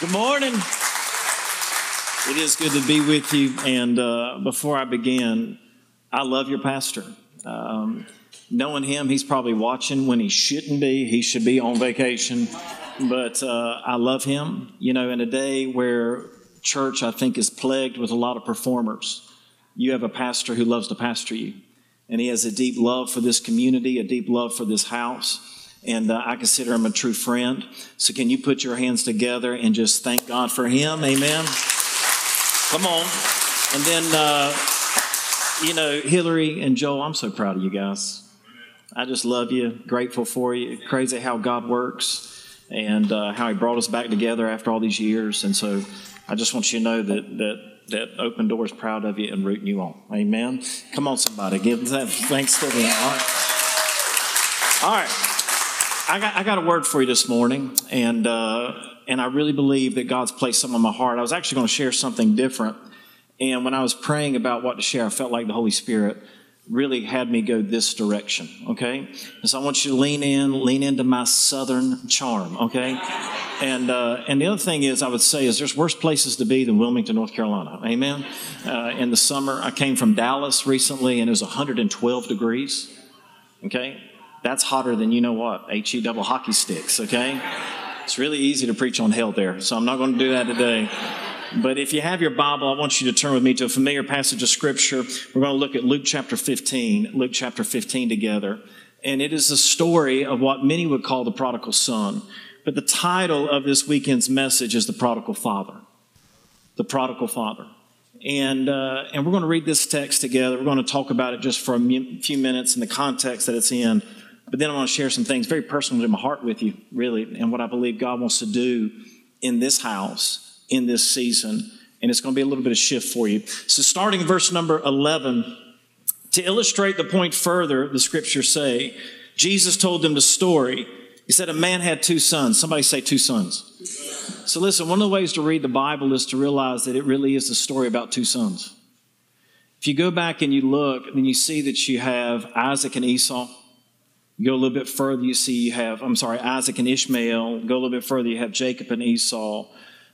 Good morning. It is good to be with you. And uh, before I begin, I love your pastor. Um, knowing him, he's probably watching when he shouldn't be. He should be on vacation. But uh, I love him. You know, in a day where church, I think, is plagued with a lot of performers, you have a pastor who loves to pastor you. And he has a deep love for this community, a deep love for this house and uh, I consider him a true friend. So, can you put your hands together and just thank God for him? Amen. Come on. And then, uh, you know, Hillary and Joel, I'm so proud of you guys. I just love you, grateful for you. Crazy how God works and uh, how He brought us back together after all these years. And so, I just want you to know that that that Open Door is proud of you and rooting you on. Amen. Come on, somebody, give that thanks to them. All right. All right. I got, I got a word for you this morning, and, uh, and I really believe that God's placed some on my heart. I was actually going to share something different. And when I was praying about what to share, I felt like the Holy Spirit really had me go this direction, okay? And so I want you to lean in, lean into my southern charm, okay? And, uh, and the other thing is, I would say, is there's worse places to be than Wilmington, North Carolina, amen? Uh, in the summer, I came from Dallas recently, and it was 112 degrees, okay? That's hotter than you know what, HE double hockey sticks, okay? It's really easy to preach on hell there, so I'm not going to do that today. But if you have your Bible, I want you to turn with me to a familiar passage of Scripture. We're going to look at Luke chapter 15, Luke chapter 15 together. And it is a story of what many would call the prodigal son. But the title of this weekend's message is The Prodigal Father. The Prodigal Father. And, uh, and we're going to read this text together. We're going to talk about it just for a few minutes in the context that it's in. But then I want to share some things very personal to my heart with you, really, and what I believe God wants to do in this house, in this season. And it's going to be a little bit of shift for you. So, starting verse number 11, to illustrate the point further, the scriptures say, Jesus told them the story. He said, A man had two sons. Somebody say, two sons. So, listen, one of the ways to read the Bible is to realize that it really is a story about two sons. If you go back and you look, then you see that you have Isaac and Esau. Go a little bit further, you see you have, I'm sorry, Isaac and Ishmael. Go a little bit further, you have Jacob and Esau.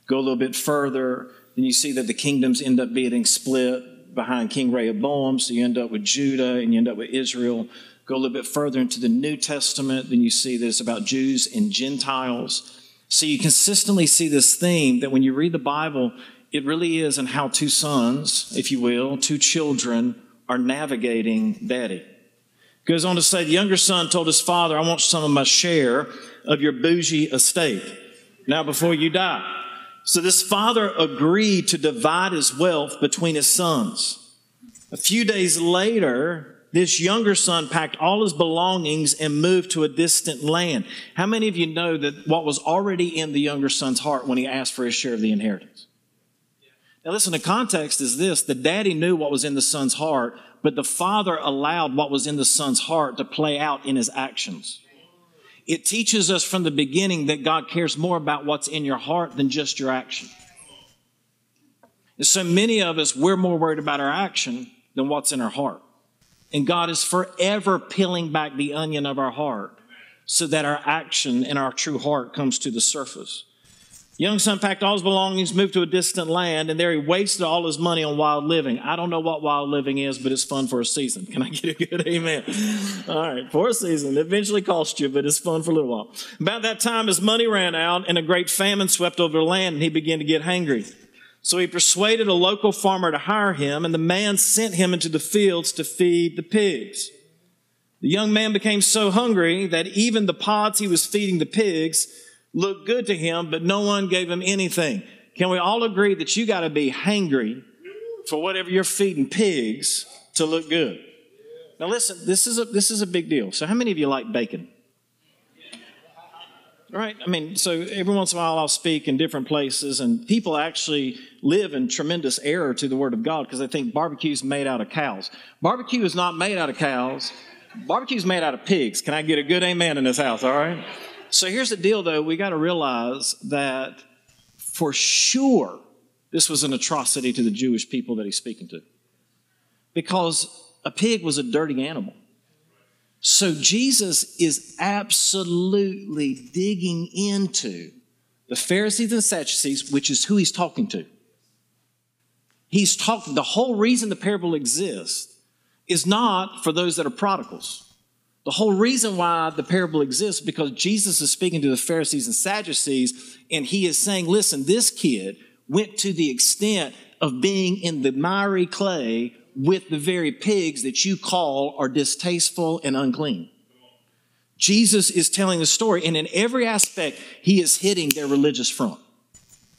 Go a little bit further, then you see that the kingdoms end up being split behind King Rehoboam. So you end up with Judah and you end up with Israel. Go a little bit further into the New Testament, then you see that it's about Jews and Gentiles. So you consistently see this theme that when you read the Bible, it really is in how two sons, if you will, two children are navigating daddy. Goes on to say, the younger son told his father, I want some of my share of your bougie estate now before you die. So this father agreed to divide his wealth between his sons. A few days later, this younger son packed all his belongings and moved to a distant land. How many of you know that what was already in the younger son's heart when he asked for his share of the inheritance? Now, listen, the context is this the daddy knew what was in the son's heart, but the Father allowed what was in the Son's heart to play out in his actions. It teaches us from the beginning that God cares more about what's in your heart than just your action. And so many of us, we're more worried about our action than what's in our heart. And God is forever peeling back the onion of our heart so that our action and our true heart comes to the surface. Young son packed all his belongings, moved to a distant land, and there he wasted all his money on wild living. I don't know what wild living is, but it's fun for a season. Can I get a good amen? All right, for a season. It eventually cost you, but it's fun for a little while. About that time, his money ran out, and a great famine swept over the land, and he began to get hungry. So he persuaded a local farmer to hire him, and the man sent him into the fields to feed the pigs. The young man became so hungry that even the pods he was feeding the pigs looked good to him, but no one gave him anything. Can we all agree that you got to be hangry for whatever you're feeding pigs to look good? Now listen, this is a this is a big deal. So how many of you like bacon? Right? I mean, so every once in a while I'll speak in different places, and people actually live in tremendous error to the Word of God because they think barbecue is made out of cows. Barbecue is not made out of cows. Barbecue is made out of pigs. Can I get a good amen in this house? All right. So here's the deal, though. We got to realize that for sure this was an atrocity to the Jewish people that he's speaking to. Because a pig was a dirty animal. So Jesus is absolutely digging into the Pharisees and Sadducees, which is who he's talking to. He's talking, the whole reason the parable exists is not for those that are prodigals. The whole reason why the parable exists because Jesus is speaking to the Pharisees and Sadducees, and he is saying, listen, this kid went to the extent of being in the miry clay with the very pigs that you call are distasteful and unclean. Jesus is telling the story, and in every aspect, he is hitting their religious front,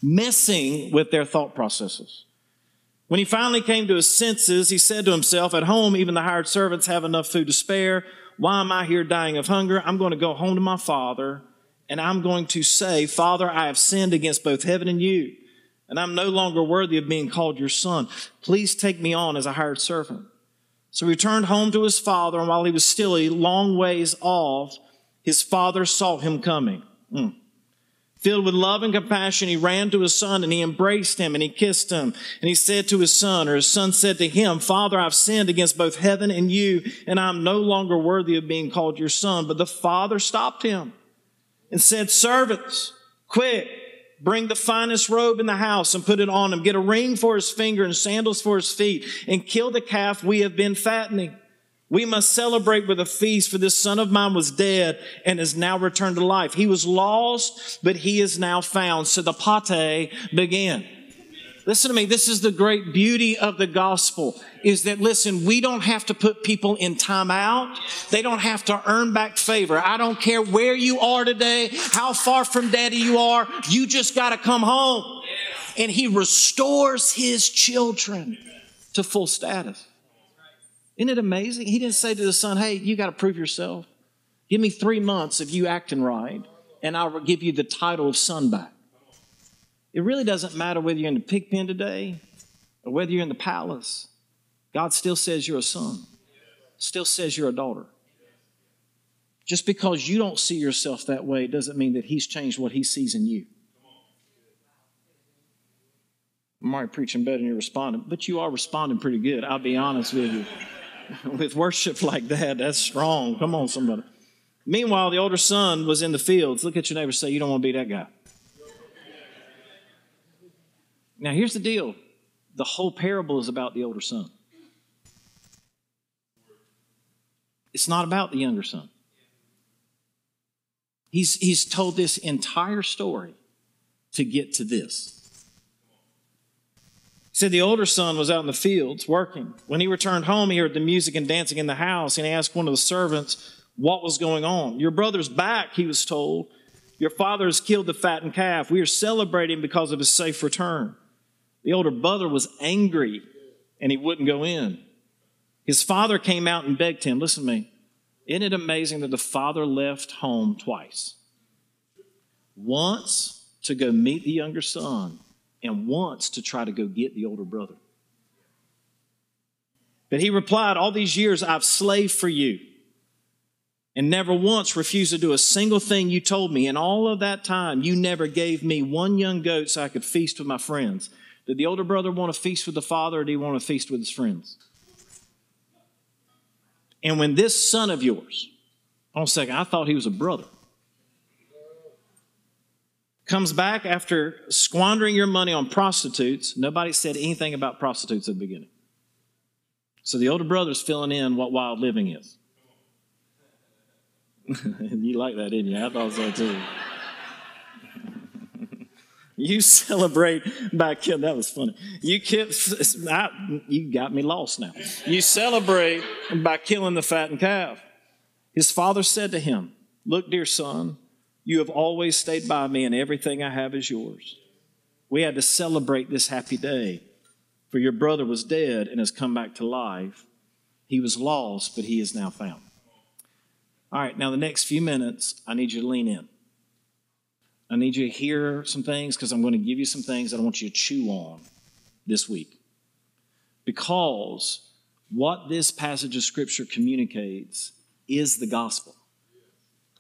messing with their thought processes. When he finally came to his senses, he said to himself, At home, even the hired servants have enough food to spare. Why am I here dying of hunger? I'm going to go home to my father, and I'm going to say, Father, I have sinned against both heaven and you, and I'm no longer worthy of being called your son. Please take me on as a hired servant. So he returned home to his father, and while he was still a long ways off, his father saw him coming. Mm. Filled with love and compassion, he ran to his son and he embraced him and he kissed him. And he said to his son, or his son said to him, Father, I've sinned against both heaven and you, and I'm no longer worthy of being called your son. But the father stopped him and said, Servants, quick, Bring the finest robe in the house and put it on him. Get a ring for his finger and sandals for his feet and kill the calf we have been fattening. We must celebrate with a feast for this son of mine was dead and is now returned to life. He was lost, but he is now found. So the pate began. Listen to me. This is the great beauty of the gospel is that, listen, we don't have to put people in time out. They don't have to earn back favor. I don't care where you are today, how far from daddy you are. You just got to come home. And he restores his children to full status. Isn't it amazing? He didn't say to the son, hey, you got to prove yourself. Give me three months of you acting right, and I'll give you the title of son back. It really doesn't matter whether you're in the pig pen today or whether you're in the palace. God still says you're a son, still says you're a daughter. Just because you don't see yourself that way doesn't mean that He's changed what He sees in you. I'm already preaching better than you're responding, but you are responding pretty good. I'll be honest with you. with worship like that, that's strong. Come on, somebody. Meanwhile, the older son was in the fields. Look at your neighbor say, You don't want to be that guy. Now, here's the deal the whole parable is about the older son, it's not about the younger son. He's, he's told this entire story to get to this. Said the older son was out in the fields working. When he returned home, he heard the music and dancing in the house, and he asked one of the servants what was going on. Your brother's back, he was told. Your father has killed the fattened calf. We are celebrating because of his safe return. The older brother was angry and he wouldn't go in. His father came out and begged him. Listen to me. Isn't it amazing that the father left home twice? Once to go meet the younger son, and once to try to go get the older brother. But he replied, All these years I've slaved for you and never once refused to do a single thing you told me. And all of that time, you never gave me one young goat so I could feast with my friends. Did the older brother want to feast with the father or did he want to feast with his friends? And when this son of yours, on a second, I thought he was a brother, comes back after squandering your money on prostitutes, nobody said anything about prostitutes at the beginning. So the older brother's filling in what wild living is. you like that, didn't you? I thought so too. You celebrate by killing. That was funny. You kill. I, you got me lost now. You celebrate by killing the fattened calf. His father said to him, "Look, dear son, you have always stayed by me, and everything I have is yours. We had to celebrate this happy day, for your brother was dead and has come back to life. He was lost, but he is now found." All right. Now, the next few minutes, I need you to lean in. I need you to hear some things because I'm going to give you some things that I want you to chew on this week. Because what this passage of Scripture communicates is the gospel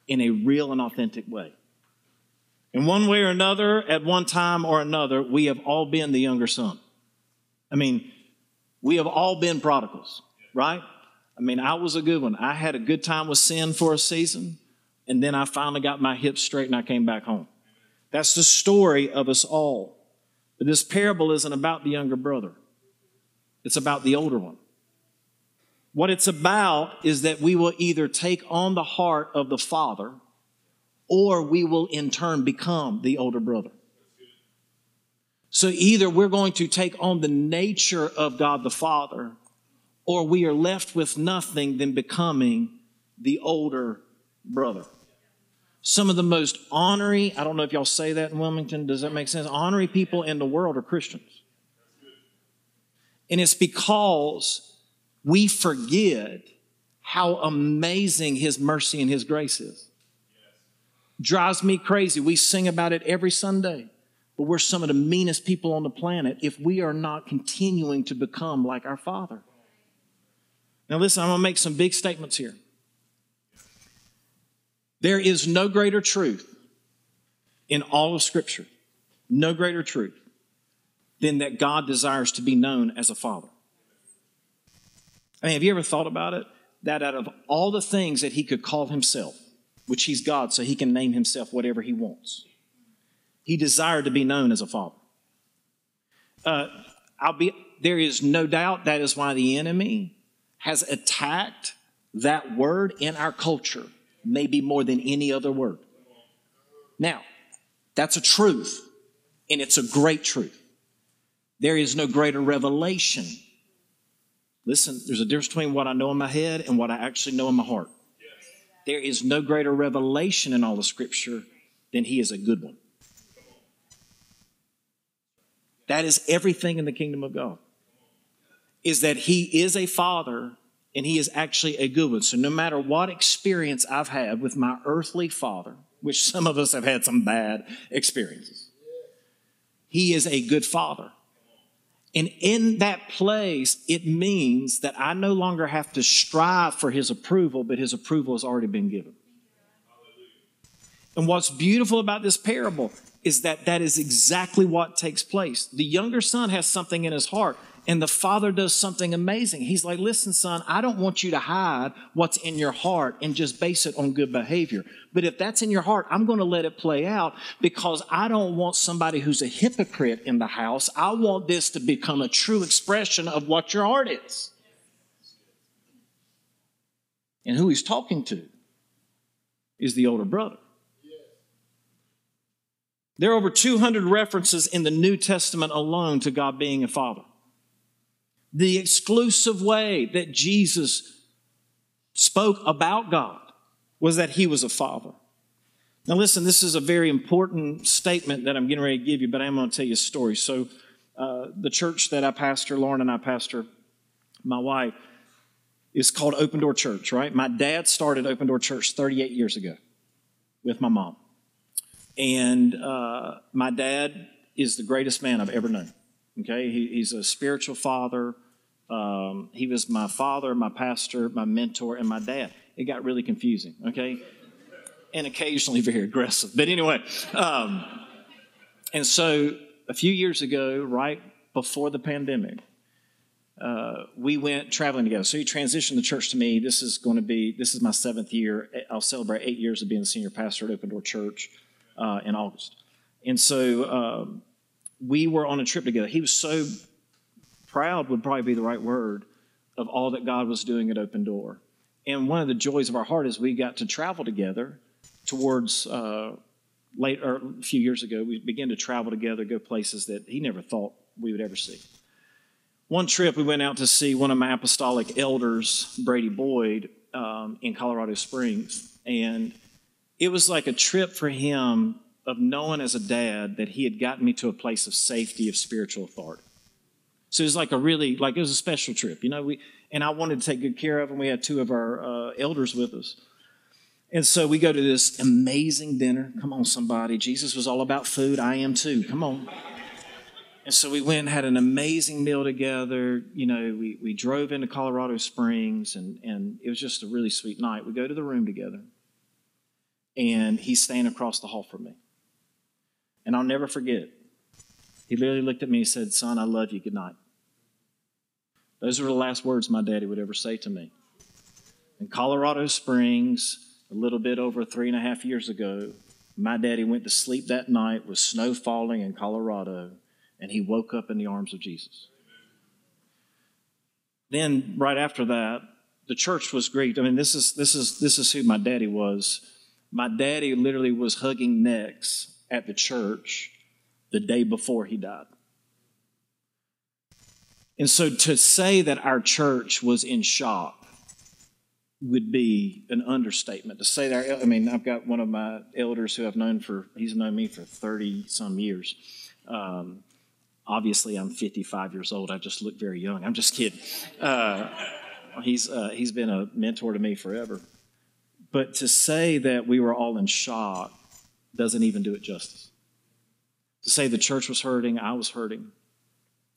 in a real and authentic way. In one way or another, at one time or another, we have all been the younger son. I mean, we have all been prodigals, right? I mean, I was a good one. I had a good time with sin for a season, and then I finally got my hips straight and I came back home. That's the story of us all. But this parable isn't about the younger brother, it's about the older one. What it's about is that we will either take on the heart of the father or we will in turn become the older brother. So either we're going to take on the nature of God the Father or we are left with nothing than becoming the older brother. Some of the most honorary, I don't know if y'all say that in Wilmington, does that make sense? Honorary people in the world are Christians. And it's because we forget how amazing His mercy and His grace is. Drives me crazy. We sing about it every Sunday, but we're some of the meanest people on the planet if we are not continuing to become like our Father. Now, listen, I'm going to make some big statements here. There is no greater truth in all of Scripture, no greater truth than that God desires to be known as a Father. I mean, have you ever thought about it? That out of all the things that He could call Himself, which He's God, so He can name Himself whatever He wants, He desired to be known as a Father. Uh, I'll be, there is no doubt that is why the enemy has attacked that word in our culture maybe more than any other word. Now, that's a truth, and it's a great truth. There is no greater revelation. Listen, there's a difference between what I know in my head and what I actually know in my heart. There is no greater revelation in all the Scripture than He is a good one. That is everything in the kingdom of God. Is that He is a Father and he is actually a good one. So no matter what experience I've had with my earthly father, which some of us have had some bad experiences, he is a good father. And in that place, it means that I no longer have to strive for his approval, but his approval has already been given. And what's beautiful about this parable is that that is exactly what takes place. The younger son has something in his heart and the father does something amazing. He's like, listen, son, I don't want you to hide what's in your heart and just base it on good behavior. But if that's in your heart, I'm going to let it play out because I don't want somebody who's a hypocrite in the house. I want this to become a true expression of what your heart is. And who he's talking to is the older brother. There are over 200 references in the New Testament alone to God being a father the exclusive way that Jesus spoke about God was that he was a father. Now, listen, this is a very important statement that I'm getting ready to give you, but I'm going to tell you a story. So, uh, the church that I pastor, Lauren and I pastor, my wife, is called Open Door Church, right? My dad started Open Door Church 38 years ago with my mom. And uh, my dad is the greatest man I've ever known. Okay, he, he's a spiritual father, um, he was my father, my pastor, my mentor, and my dad. It got really confusing, okay? And occasionally very aggressive. But anyway, um, and so a few years ago, right before the pandemic, uh, we went traveling together. So he transitioned the church to me. This is going to be, this is my seventh year. I'll celebrate eight years of being the senior pastor at Open Door Church uh, in August. And so um, we were on a trip together. He was so proud would probably be the right word of all that God was doing at Open Door. And one of the joys of our heart is we got to travel together towards uh, late or a few years ago. We began to travel together, go places that he never thought we would ever see. One trip, we went out to see one of my apostolic elders, Brady Boyd, um, in Colorado Springs. And it was like a trip for him of knowing as a dad that he had gotten me to a place of safety, of spiritual authority. So it was like a really, like it was a special trip, you know. We and I wanted to take good care of them. We had two of our uh, elders with us. And so we go to this amazing dinner. Come on, somebody. Jesus was all about food. I am too. Come on. And so we went and had an amazing meal together. You know, we, we drove into Colorado Springs and, and it was just a really sweet night. We go to the room together and he's staying across the hall from me. And I'll never forget. He literally looked at me and said, Son, I love you. Good night. Those were the last words my daddy would ever say to me. In Colorado Springs, a little bit over three and a half years ago, My daddy went to sleep that night with snow falling in Colorado, and he woke up in the arms of Jesus. Then, right after that, the church was great. I mean, this is this is this is who my daddy was. My daddy literally was hugging necks at the church the day before he died. And so to say that our church was in shock would be an understatement. To say that, I mean, I've got one of my elders who I've known for, he's known me for 30 some years. Um, obviously, I'm 55 years old. I just look very young. I'm just kidding. Uh, he's, uh, he's been a mentor to me forever. But to say that we were all in shock doesn't even do it justice. To say the church was hurting, I was hurting.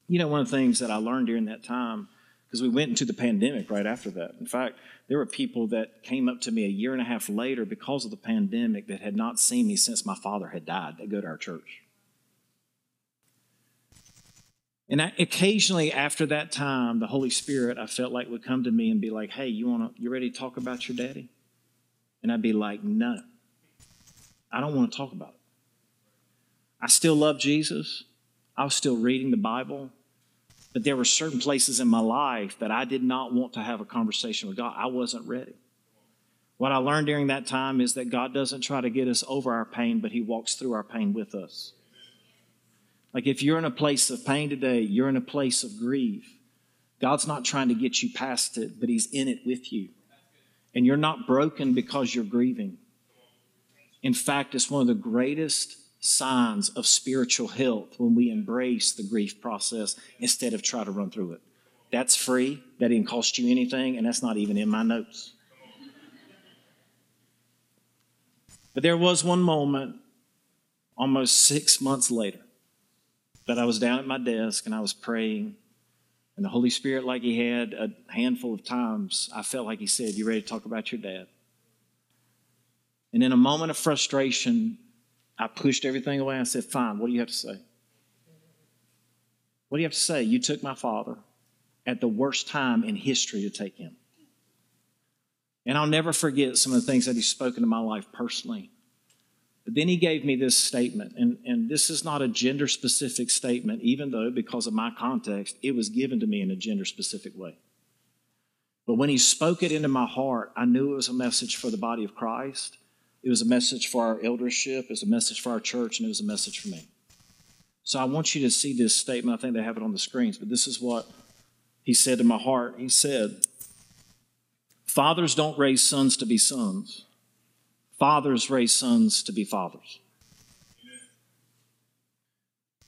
You know, one of the things that I learned during that time, because we went into the pandemic right after that. In fact, there were people that came up to me a year and a half later because of the pandemic that had not seen me since my father had died that go to our church. And I, occasionally after that time, the Holy Spirit I felt like would come to me and be like, "Hey, you want to? You ready to talk about your daddy?" And I'd be like, "No, I don't want to talk about it. I still love Jesus. I was still reading the Bible. But there were certain places in my life that I did not want to have a conversation with God. I wasn't ready. What I learned during that time is that God doesn't try to get us over our pain, but He walks through our pain with us. Like if you're in a place of pain today, you're in a place of grief. God's not trying to get you past it, but He's in it with you. And you're not broken because you're grieving. In fact, it's one of the greatest signs of spiritual health when we embrace the grief process instead of try to run through it. That's free. That didn't cost you anything, and that's not even in my notes. But there was one moment almost six months later that I was down at my desk and I was praying. And the Holy Spirit, like He had a handful of times, I felt like He said, You ready to talk about your dad? And in a moment of frustration, I pushed everything away. I said, Fine, what do you have to say? What do you have to say? You took my father at the worst time in history to take him. And I'll never forget some of the things that he's spoken to my life personally. But then he gave me this statement, and, and this is not a gender specific statement, even though, because of my context, it was given to me in a gender specific way. But when he spoke it into my heart, I knew it was a message for the body of Christ it was a message for our eldership, it was a message for our church, and it was a message for me. So I want you to see this statement. I think they have it on the screens, but this is what he said to my heart. He said, Fathers don't raise sons to be sons, fathers raise sons to be fathers.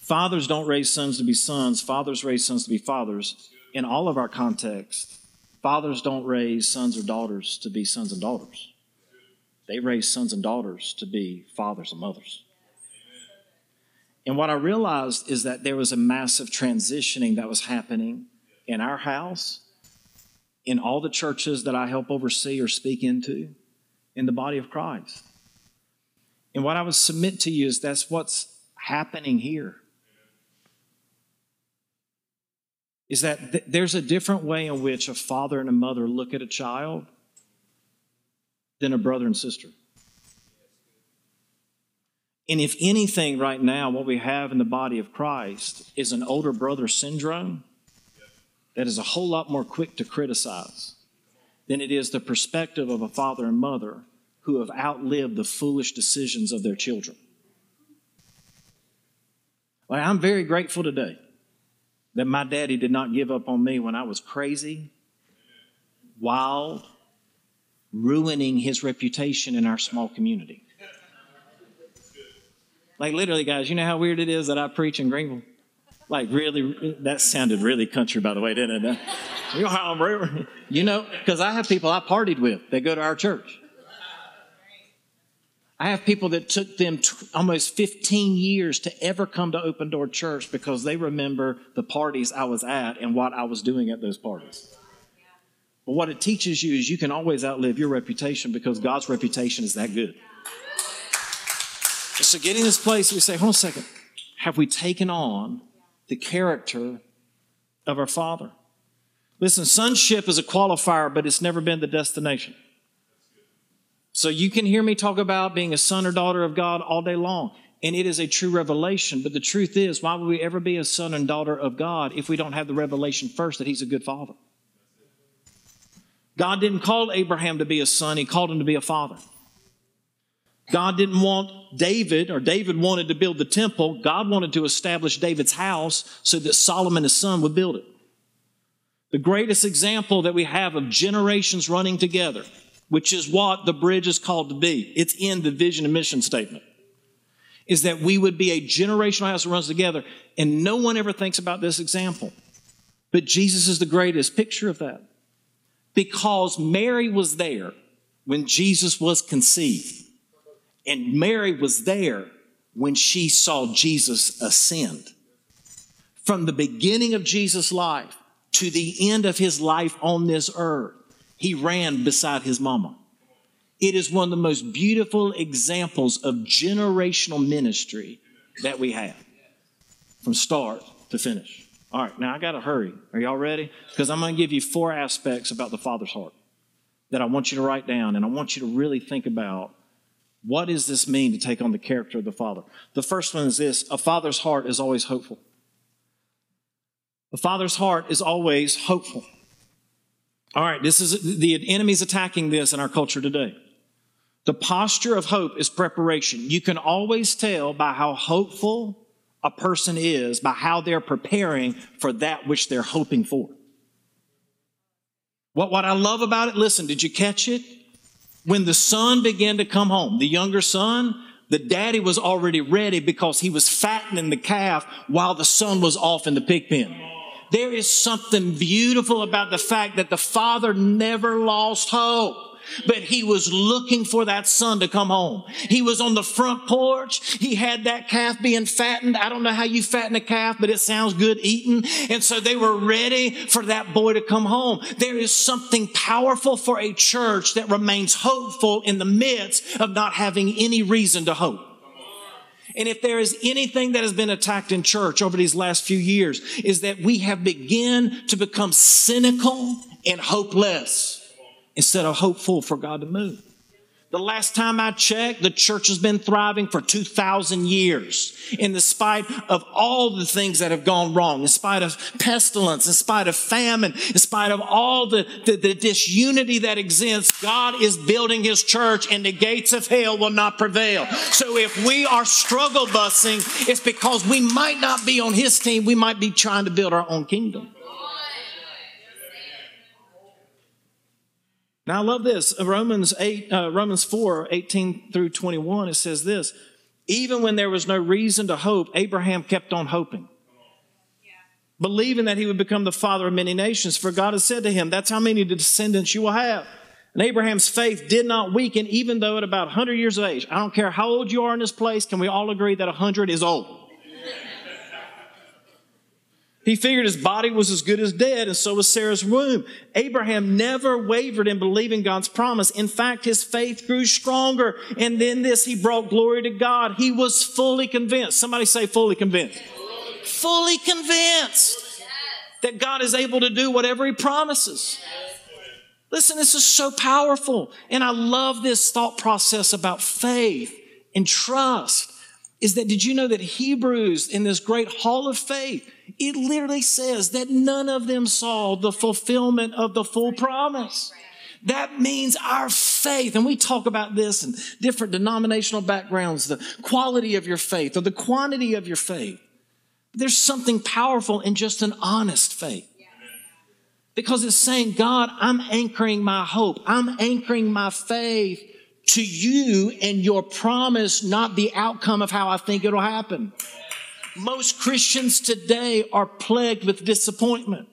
Fathers don't raise sons to be sons, fathers raise sons to be fathers. In all of our context, fathers don't raise sons or daughters to be sons and daughters. They raise sons and daughters to be fathers and mothers. And what I realized is that there was a massive transitioning that was happening in our house, in all the churches that I help oversee or speak into, in the body of Christ. And what I would submit to you is that's what's happening here. Is that th- there's a different way in which a father and a mother look at a child than a brother and sister. And if anything, right now, what we have in the body of Christ is an older brother syndrome that is a whole lot more quick to criticize than it is the perspective of a father and mother who have outlived the foolish decisions of their children. Like, I'm very grateful today that my daddy did not give up on me when I was crazy, wild, ruining his reputation in our small community. Like literally, guys, you know how weird it is that I preach in Greenville? Like really, that sounded really country, by the way, didn't it? You know you know, because I have people I partied with that go to our church. I have people that took them t- almost 15 years to ever come to Open Door Church because they remember the parties I was at and what I was doing at those parties. But what it teaches you is you can always outlive your reputation because God's reputation is that good. So, getting this place, we say, hold on a second. Have we taken on the character of our Father? Listen, sonship is a qualifier, but it's never been the destination. So you can hear me talk about being a son or daughter of God all day long. And it is a true revelation. But the truth is, why would we ever be a son and daughter of God if we don't have the revelation first that He's a good father? God didn't call Abraham to be a son, He called him to be a father. God didn't want David, or David wanted to build the temple. God wanted to establish David's house so that Solomon, his son, would build it. The greatest example that we have of generations running together, which is what the bridge is called to be, it's in the vision and mission statement, is that we would be a generational house that runs together. And no one ever thinks about this example. But Jesus is the greatest picture of that. Because Mary was there when Jesus was conceived. And Mary was there when she saw Jesus ascend. From the beginning of Jesus' life to the end of his life on this earth, he ran beside his mama. It is one of the most beautiful examples of generational ministry that we have from start to finish. All right, now I got to hurry. Are y'all ready? Because I'm going to give you four aspects about the Father's heart that I want you to write down and I want you to really think about what does this mean to take on the character of the Father? The first one is this a father's heart is always hopeful. A father's heart is always hopeful. All right, this is the enemy's attacking this in our culture today. The posture of hope is preparation. You can always tell by how hopeful a person is by how they're preparing for that which they're hoping for. What, what I love about it, listen, did you catch it? When the son began to come home, the younger son, the daddy was already ready because he was fattening the calf while the son was off in the pig pen. There is something beautiful about the fact that the father never lost hope but he was looking for that son to come home. He was on the front porch. He had that calf being fattened. I don't know how you fatten a calf, but it sounds good eating. And so they were ready for that boy to come home. There is something powerful for a church that remains hopeful in the midst of not having any reason to hope. And if there is anything that has been attacked in church over these last few years is that we have begun to become cynical and hopeless instead of hopeful for God to move. The last time I checked, the church has been thriving for 2,000 years in the spite of all the things that have gone wrong, in spite of pestilence, in spite of famine, in spite of all the, the, the disunity that exists. God is building his church and the gates of hell will not prevail. So if we are struggle busing, it's because we might not be on his team. We might be trying to build our own kingdom. Now I love this. Romans 8, uh, Romans 4, 18 through 21, it says this. Even when there was no reason to hope, Abraham kept on hoping. Believing that he would become the father of many nations. For God has said to him, That's how many descendants you will have. And Abraham's faith did not weaken, even though at about 100 years of age. I don't care how old you are in this place, can we all agree that 100 is old? He figured his body was as good as dead, and so was Sarah's womb. Abraham never wavered in believing God's promise. In fact, his faith grew stronger, and in this he brought glory to God. He was fully convinced. Somebody say, fully convinced. Fully convinced that God is able to do whatever he promises. Listen, this is so powerful. And I love this thought process about faith and trust. Is that, did you know that Hebrews in this great hall of faith, it literally says that none of them saw the fulfillment of the full promise. That means our faith, and we talk about this in different denominational backgrounds, the quality of your faith or the quantity of your faith. There's something powerful in just an honest faith. Because it's saying, God, I'm anchoring my hope. I'm anchoring my faith to you and your promise, not the outcome of how I think it'll happen. Most Christians today are plagued with disappointment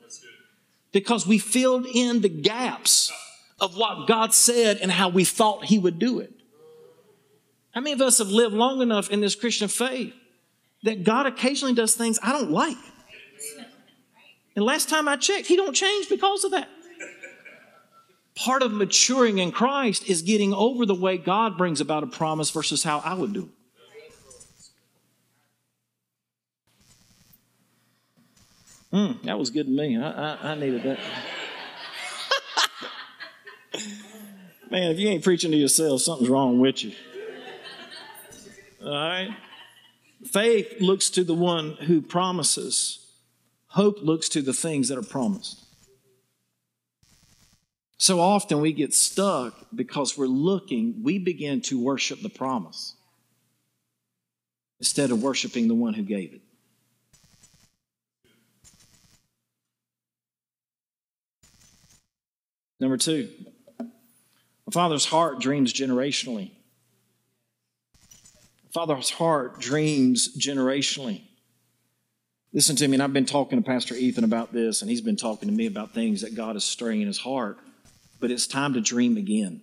because we filled in the gaps of what God said and how we thought He would do it. How many of us have lived long enough in this Christian faith that God occasionally does things I don't like? And last time I checked, He don't change because of that. Part of maturing in Christ is getting over the way God brings about a promise versus how I would do it. Mm, that was good to me. I, I, I needed that. Man, if you ain't preaching to yourself, something's wrong with you. All right? Faith looks to the one who promises, hope looks to the things that are promised. So often we get stuck because we're looking, we begin to worship the promise instead of worshiping the one who gave it. Number two, a father's heart dreams generationally. A father's heart dreams generationally. Listen to me, and I've been talking to Pastor Ethan about this, and he's been talking to me about things that God is stirring in his heart. But it's time to dream again.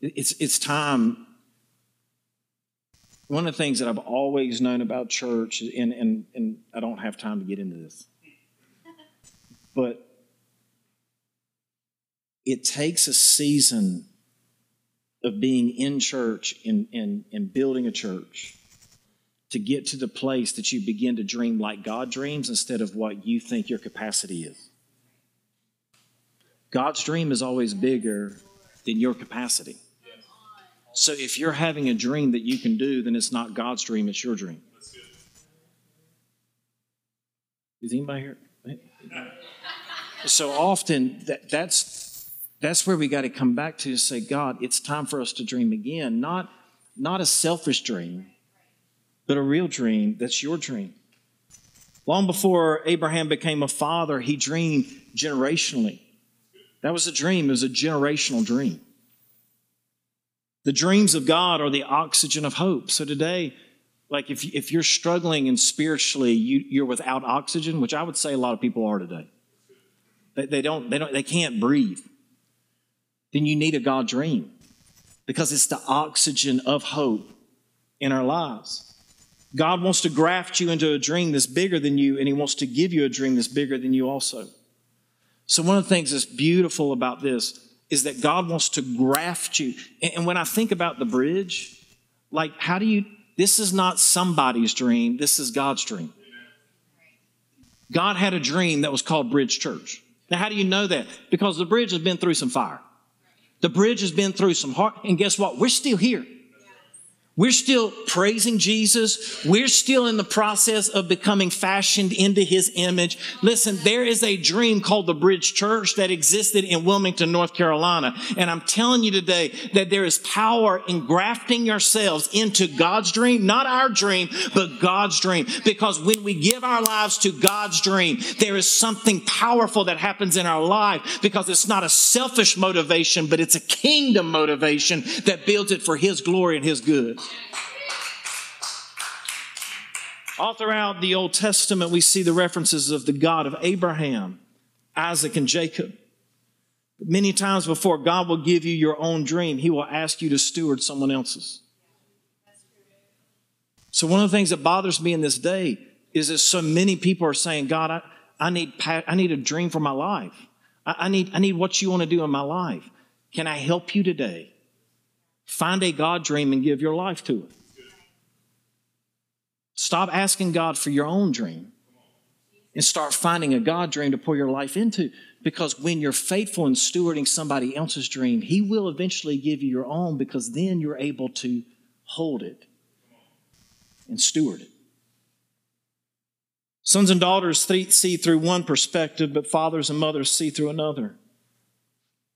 It's, it's time. One of the things that I've always known about church, and, and, and I don't have time to get into this, but it takes a season of being in church and, and, and building a church to get to the place that you begin to dream like God dreams instead of what you think your capacity is. God's dream is always bigger than your capacity. So if you're having a dream that you can do, then it's not God's dream, it's your dream. Is anybody here? So often that, that's that's where we got to come back to say, God, it's time for us to dream again. Not, not a selfish dream, but a real dream that's your dream. Long before Abraham became a father, he dreamed generationally. That was a dream, it was a generational dream. The dreams of God are the oxygen of hope. So today, like if, if you're struggling and spiritually you, you're without oxygen, which I would say a lot of people are today. They, they don't, they don't, they can't breathe then you need a God dream because it's the oxygen of hope in our lives. God wants to graft you into a dream that's bigger than you, and He wants to give you a dream that's bigger than you also. So, one of the things that's beautiful about this is that God wants to graft you. And when I think about the bridge, like, how do you, this is not somebody's dream, this is God's dream. God had a dream that was called Bridge Church. Now, how do you know that? Because the bridge has been through some fire. The bridge has been through some heart, and guess what? We're still here. We're still praising Jesus. We're still in the process of becoming fashioned into his image. Listen, there is a dream called the Bridge Church that existed in Wilmington, North Carolina. And I'm telling you today that there is power in grafting yourselves into God's dream, not our dream, but God's dream. Because when we give our lives to God's dream, there is something powerful that happens in our life because it's not a selfish motivation, but it's a kingdom motivation that builds it for his glory and his good. All throughout the Old Testament, we see the references of the God of Abraham, Isaac, and Jacob. Many times before God will give you your own dream, He will ask you to steward someone else's. So, one of the things that bothers me in this day is that so many people are saying, God, I, I, need, I need a dream for my life. I, I, need, I need what you want to do in my life. Can I help you today? Find a God dream and give your life to it. Stop asking God for your own dream and start finding a God dream to pour your life into. Because when you're faithful in stewarding somebody else's dream, He will eventually give you your own because then you're able to hold it and steward it. Sons and daughters see through one perspective, but fathers and mothers see through another.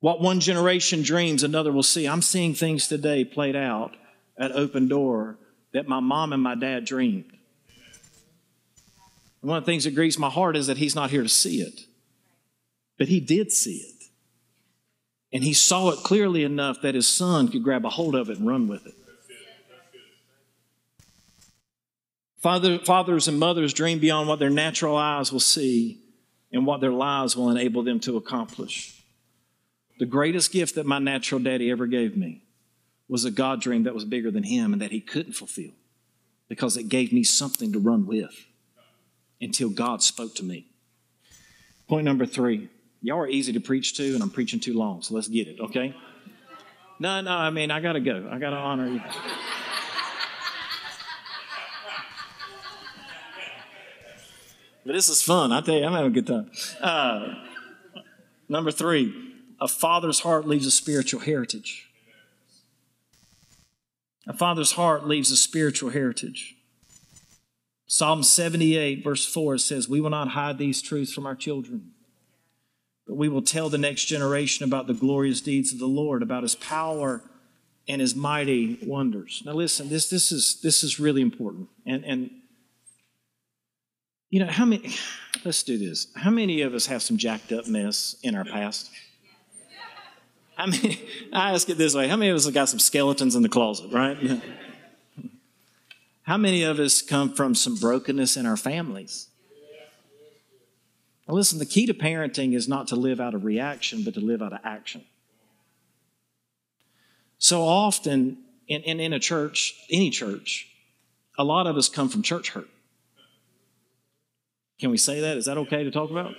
What one generation dreams, another will see. I'm seeing things today played out at Open Door that my mom and my dad dreamed. And one of the things that grieves my heart is that he's not here to see it. But he did see it. And he saw it clearly enough that his son could grab a hold of it and run with it. Father, fathers and mothers dream beyond what their natural eyes will see and what their lives will enable them to accomplish. The greatest gift that my natural daddy ever gave me was a God dream that was bigger than him and that he couldn't fulfill because it gave me something to run with until God spoke to me. Point number three. Y'all are easy to preach to, and I'm preaching too long, so let's get it, okay? No, no, I mean, I got to go. I got to honor you. but this is fun. I tell you, I'm having a good time. Uh, number three a father's heart leaves a spiritual heritage. A father's heart leaves a spiritual heritage. Psalm 78, verse 4 says, We will not hide these truths from our children, but we will tell the next generation about the glorious deeds of the Lord, about his power and his mighty wonders. Now listen, this, this, is, this is really important. And, and you know, how many, let's do this. How many of us have some jacked up mess in our past? How many, I ask it this way how many of us have got some skeletons in the closet, right? How many of us come from some brokenness in our families? Now, listen, the key to parenting is not to live out of reaction, but to live out of action. So often in, in, in a church, any church, a lot of us come from church hurt. Can we say that? Is that okay to talk about?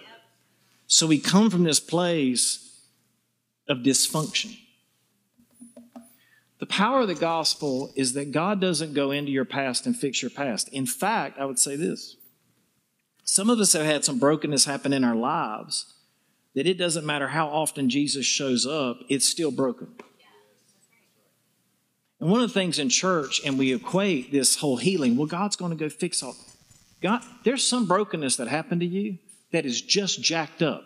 So we come from this place of dysfunction. The power of the gospel is that God doesn't go into your past and fix your past. In fact, I would say this some of us have had some brokenness happen in our lives that it doesn't matter how often Jesus shows up, it's still broken. And one of the things in church, and we equate this whole healing, well, God's going to go fix all. God, there's some brokenness that happened to you that is just jacked up.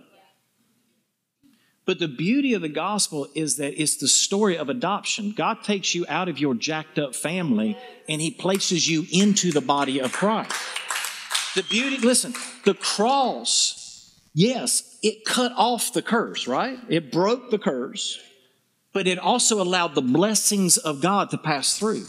But the beauty of the gospel is that it's the story of adoption. God takes you out of your jacked up family and he places you into the body of Christ. The beauty, listen, the cross, yes, it cut off the curse, right? It broke the curse, but it also allowed the blessings of God to pass through.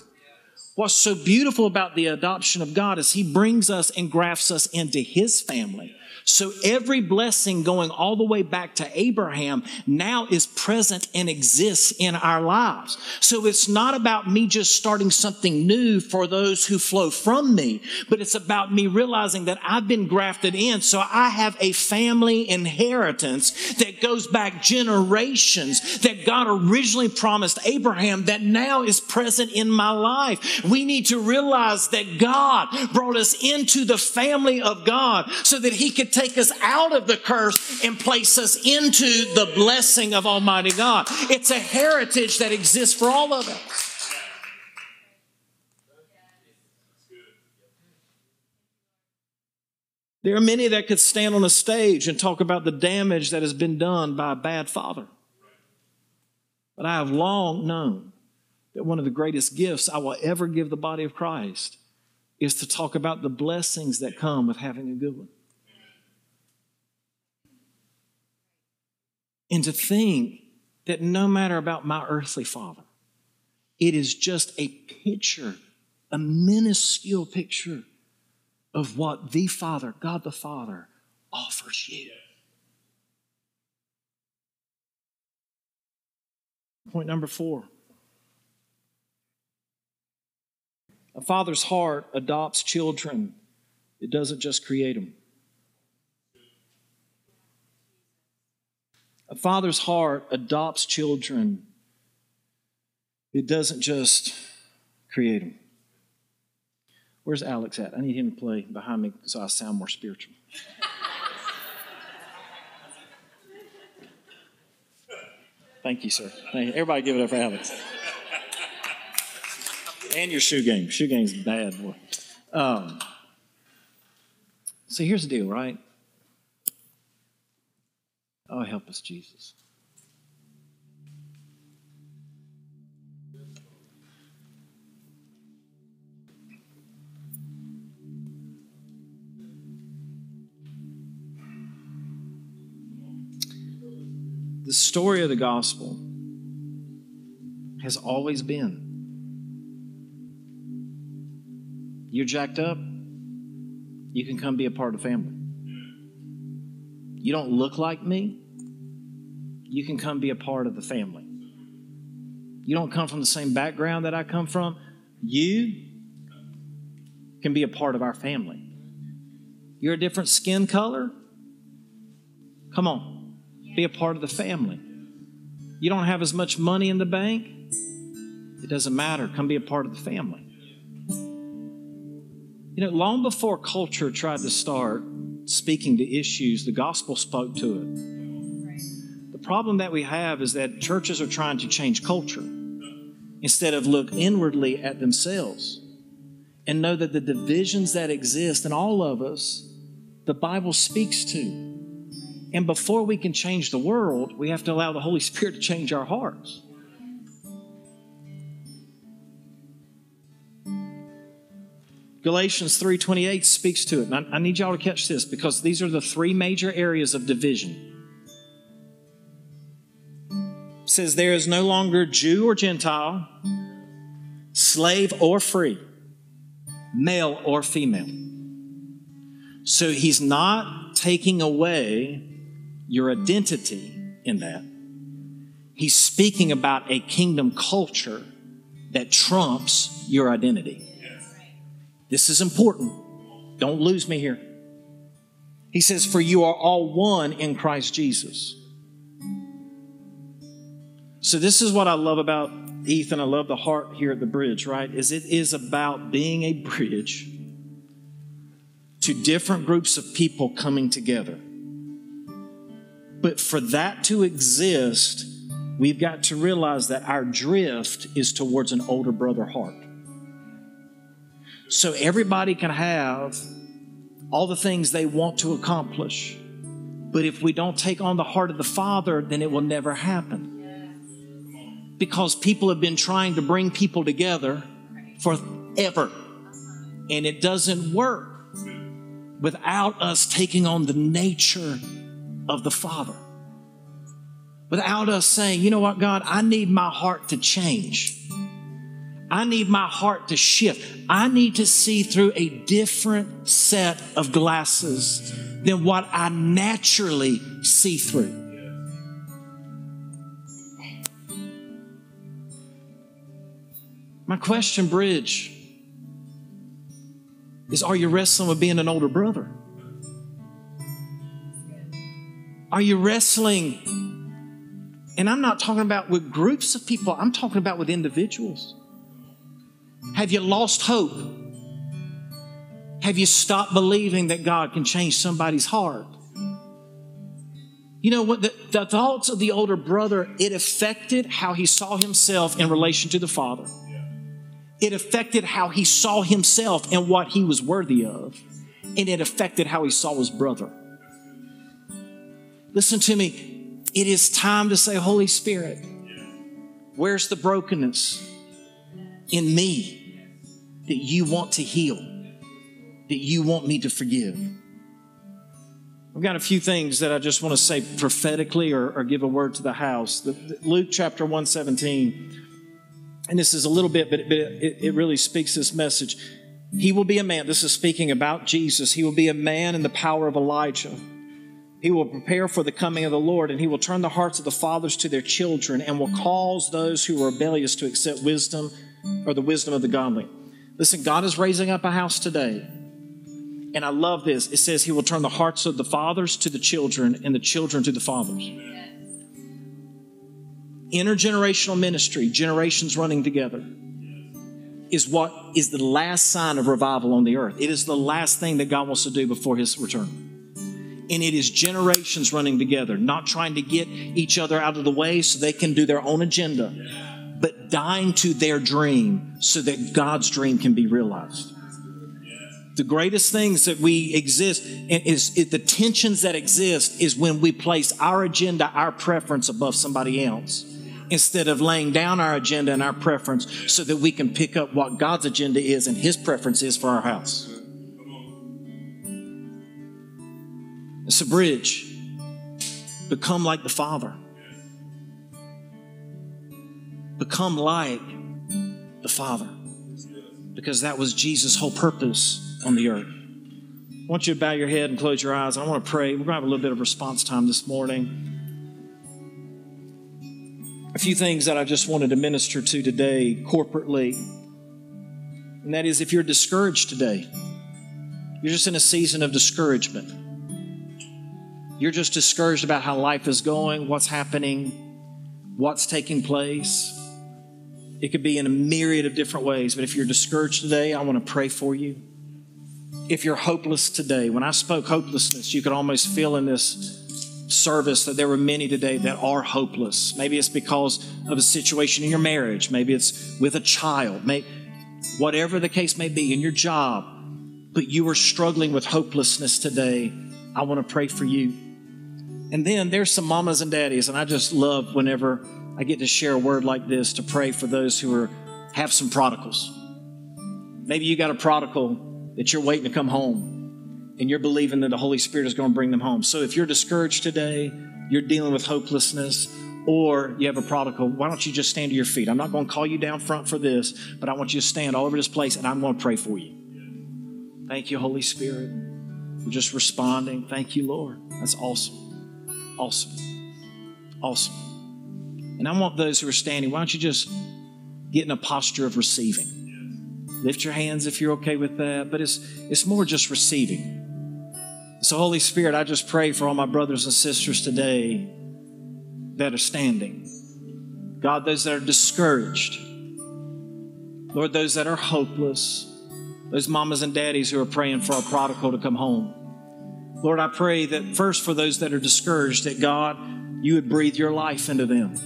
What's so beautiful about the adoption of God is He brings us and grafts us into His family. So every blessing going all the way back to Abraham now is present and exists in our lives. So it's not about me just starting something new for those who flow from me, but it's about me realizing that I've been grafted in. So I have a family inheritance that goes back generations that God originally promised Abraham that now is present in my life. We need to realize that God brought us into the family of God so that he could take us out of the curse and place us into the blessing of Almighty God. It's a heritage that exists for all of us. There are many that could stand on a stage and talk about the damage that has been done by a bad father. But I have long known that one of the greatest gifts I will ever give the body of Christ is to talk about the blessings that come with having a good one. And to think that no matter about my earthly father, it is just a picture, a minuscule picture of what the Father, God the Father, offers you. Point number four. A father's heart adopts children, it doesn't just create them. A father's heart adopts children, it doesn't just create them. Where's Alex at? I need him to play behind me so I sound more spiritual. Thank you, sir. Thank you. Everybody give it up for Alex. And your shoe game. Shoe game's bad, boy. Um, so here's the deal, right? Oh, help us, Jesus. The story of the gospel has always been you're jacked up, you can come be a part of the family. You don't look like me, you can come be a part of the family. You don't come from the same background that I come from, you can be a part of our family. You're a different skin color? Come on, be a part of the family. You don't have as much money in the bank? It doesn't matter. Come be a part of the family. You know, long before culture tried to start speaking to issues, the gospel spoke to it. Problem that we have is that churches are trying to change culture instead of look inwardly at themselves and know that the divisions that exist in all of us, the Bible speaks to. And before we can change the world, we have to allow the Holy Spirit to change our hearts. Galatians 3:28 speaks to it. And I, I need y'all to catch this because these are the three major areas of division. Says there is no longer Jew or Gentile, slave or free, male or female. So he's not taking away your identity in that. He's speaking about a kingdom culture that trumps your identity. This is important. Don't lose me here. He says, For you are all one in Christ Jesus. So, this is what I love about Ethan. I love the heart here at the bridge, right? Is it is about being a bridge to different groups of people coming together. But for that to exist, we've got to realize that our drift is towards an older brother heart. So everybody can have all the things they want to accomplish. But if we don't take on the heart of the Father, then it will never happen. Because people have been trying to bring people together forever. And it doesn't work without us taking on the nature of the Father. Without us saying, you know what, God, I need my heart to change. I need my heart to shift. I need to see through a different set of glasses than what I naturally see through. My question, Bridge, is are you wrestling with being an older brother? Are you wrestling? And I'm not talking about with groups of people, I'm talking about with individuals. Have you lost hope? Have you stopped believing that God can change somebody's heart? You know what? The, the, thoughts of the older brother, it affected how he saw himself in relation to the father. It affected how he saw himself and what he was worthy of. And it affected how he saw his brother. Listen to me. It is time to say, Holy Spirit, where's the brokenness in me? that you want to heal, that you want me to forgive. I've got a few things that I just want to say prophetically or, or give a word to the house. The, the Luke chapter 117, and this is a little bit, but, it, it, it really speaks this message. He will be a man, this is speaking about Jesus. He will be a man in the power of Elijah. He will prepare for the coming of the Lord, and he will turn the hearts of the fathers to their children, and will cause those who are rebellious to accept wisdom or the wisdom of the godly. Listen, God is raising up a house today. And I love this. It says he will turn the hearts of the fathers to the children and the children to the fathers. Intergenerational ministry, generations running together, is what is the last sign of revival on the earth. It is the last thing that God wants to do before his return. And it is generations running together, not trying to get each other out of the way so they can do their own agenda but dying to their dream so that God's dream can be realized. The greatest things that we exist is, is the tensions that exist is when we place our agenda, our preference above somebody else instead of laying down our agenda and our preference so that we can pick up what God's agenda is and His preference is for our house. It's a bridge. Become like the Father become like the Father. Because that was Jesus' whole purpose on the earth. I want you to bow your head and close your eyes. I want to pray. We're going to have a little bit of response time this morning. A few things that I just wanted to minister to today corporately. And that is if you're discouraged today, you're just in a season of discouragement. You're just discouraged about how life is going, what's happening, what's taking place. It could be in a myriad of different ways, but if you're discouraged today, I want to pray for you. If you're hopeless today, when I spoke hopelessness, you could almost feel in this service that there were many today that are hopeless. Maybe it's because of a situation in your marriage, maybe it's with a child, maybe, whatever the case may be in your job, but you are struggling with hopelessness today. I want to pray for you. And then there's some mamas and daddies, and I just love whenever I get to share a word like this to pray for those who are have some prodigals. Maybe you got a prodigal that you're waiting to come home and you're believing that the Holy Spirit is going to bring them home. So if you're discouraged today, you're dealing with hopelessness, or you have a prodigal, why don't you just stand to your feet? I'm not going to call you down front for this, but I want you to stand all over this place and I'm going to pray for you. Thank you, Holy Spirit. We're just responding. Thank you, Lord. That's awesome. Awesome. Awesome. And I want those who are standing, why don't you just get in a posture of receiving? Lift your hands if you're okay with that, but it's, it's more just receiving. So, Holy Spirit, I just pray for all my brothers and sisters today that are standing. God, those that are discouraged. Lord, those that are hopeless. Those mamas and daddies who are praying for a prodigal to come home. Lord, I pray that first for those that are discouraged, that God, you would breathe your life into them.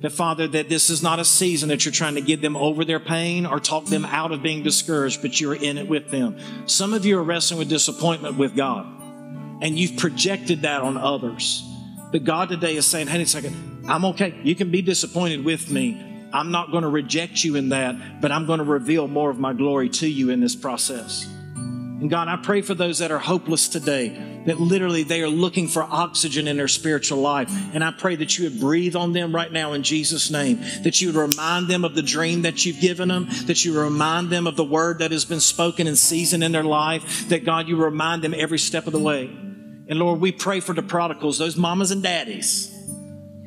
That, Father, that this is not a season that you're trying to get them over their pain or talk them out of being discouraged, but you're in it with them. Some of you are wrestling with disappointment with God, and you've projected that on others. But God today is saying, hey, a second, I'm okay. You can be disappointed with me. I'm not going to reject you in that, but I'm going to reveal more of my glory to you in this process. And God, I pray for those that are hopeless today, that literally they are looking for oxygen in their spiritual life. And I pray that you would breathe on them right now in Jesus' name, that you would remind them of the dream that you've given them, that you remind them of the word that has been spoken and seasoned in their life, that God, you remind them every step of the way. And Lord, we pray for the prodigals, those mamas and daddies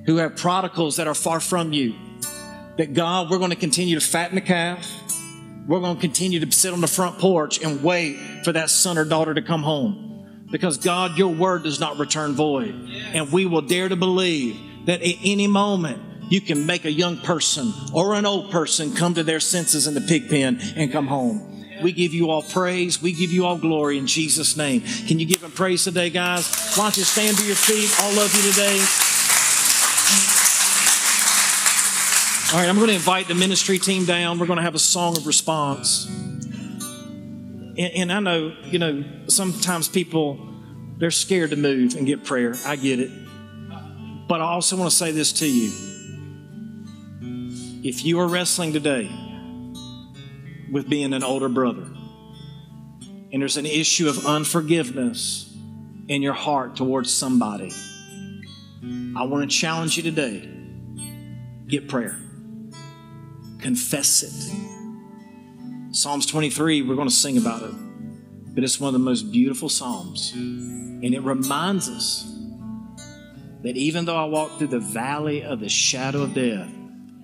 who have prodigals that are far from you, that God, we're going to continue to fatten the calf we're going to continue to sit on the front porch and wait for that son or daughter to come home. Because God, your word does not return void. And we will dare to believe that at any moment you can make a young person or an old person come to their senses in the pig pen and come home. We give you all praise. We give you all glory in Jesus' name. Can you give him praise today, guys? Why don't you stand to your feet, all of you today? All right, I'm going to invite the ministry team down. We're going to have a song of response. And, and, I know, you know, sometimes people, they're scared to move and get prayer. I get it. But I also want to say this to you. If you are wrestling today with being an older brother, and there's an issue of unforgiveness in your heart towards somebody, I want to challenge you today get prayer confess it. Psalms 23, we're going to sing about it, but it's one of the most beautiful Psalms. And it reminds us that even though I walk through the valley of the shadow of death,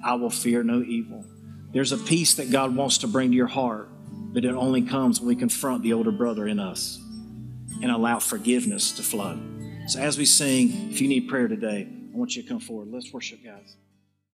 I will fear no evil. There's a peace that God wants to bring to your heart, but it only comes when we confront the older brother in us and allow forgiveness to flow. So as we sing, if you need prayer today, I want you to come forward. Let's worship, guys.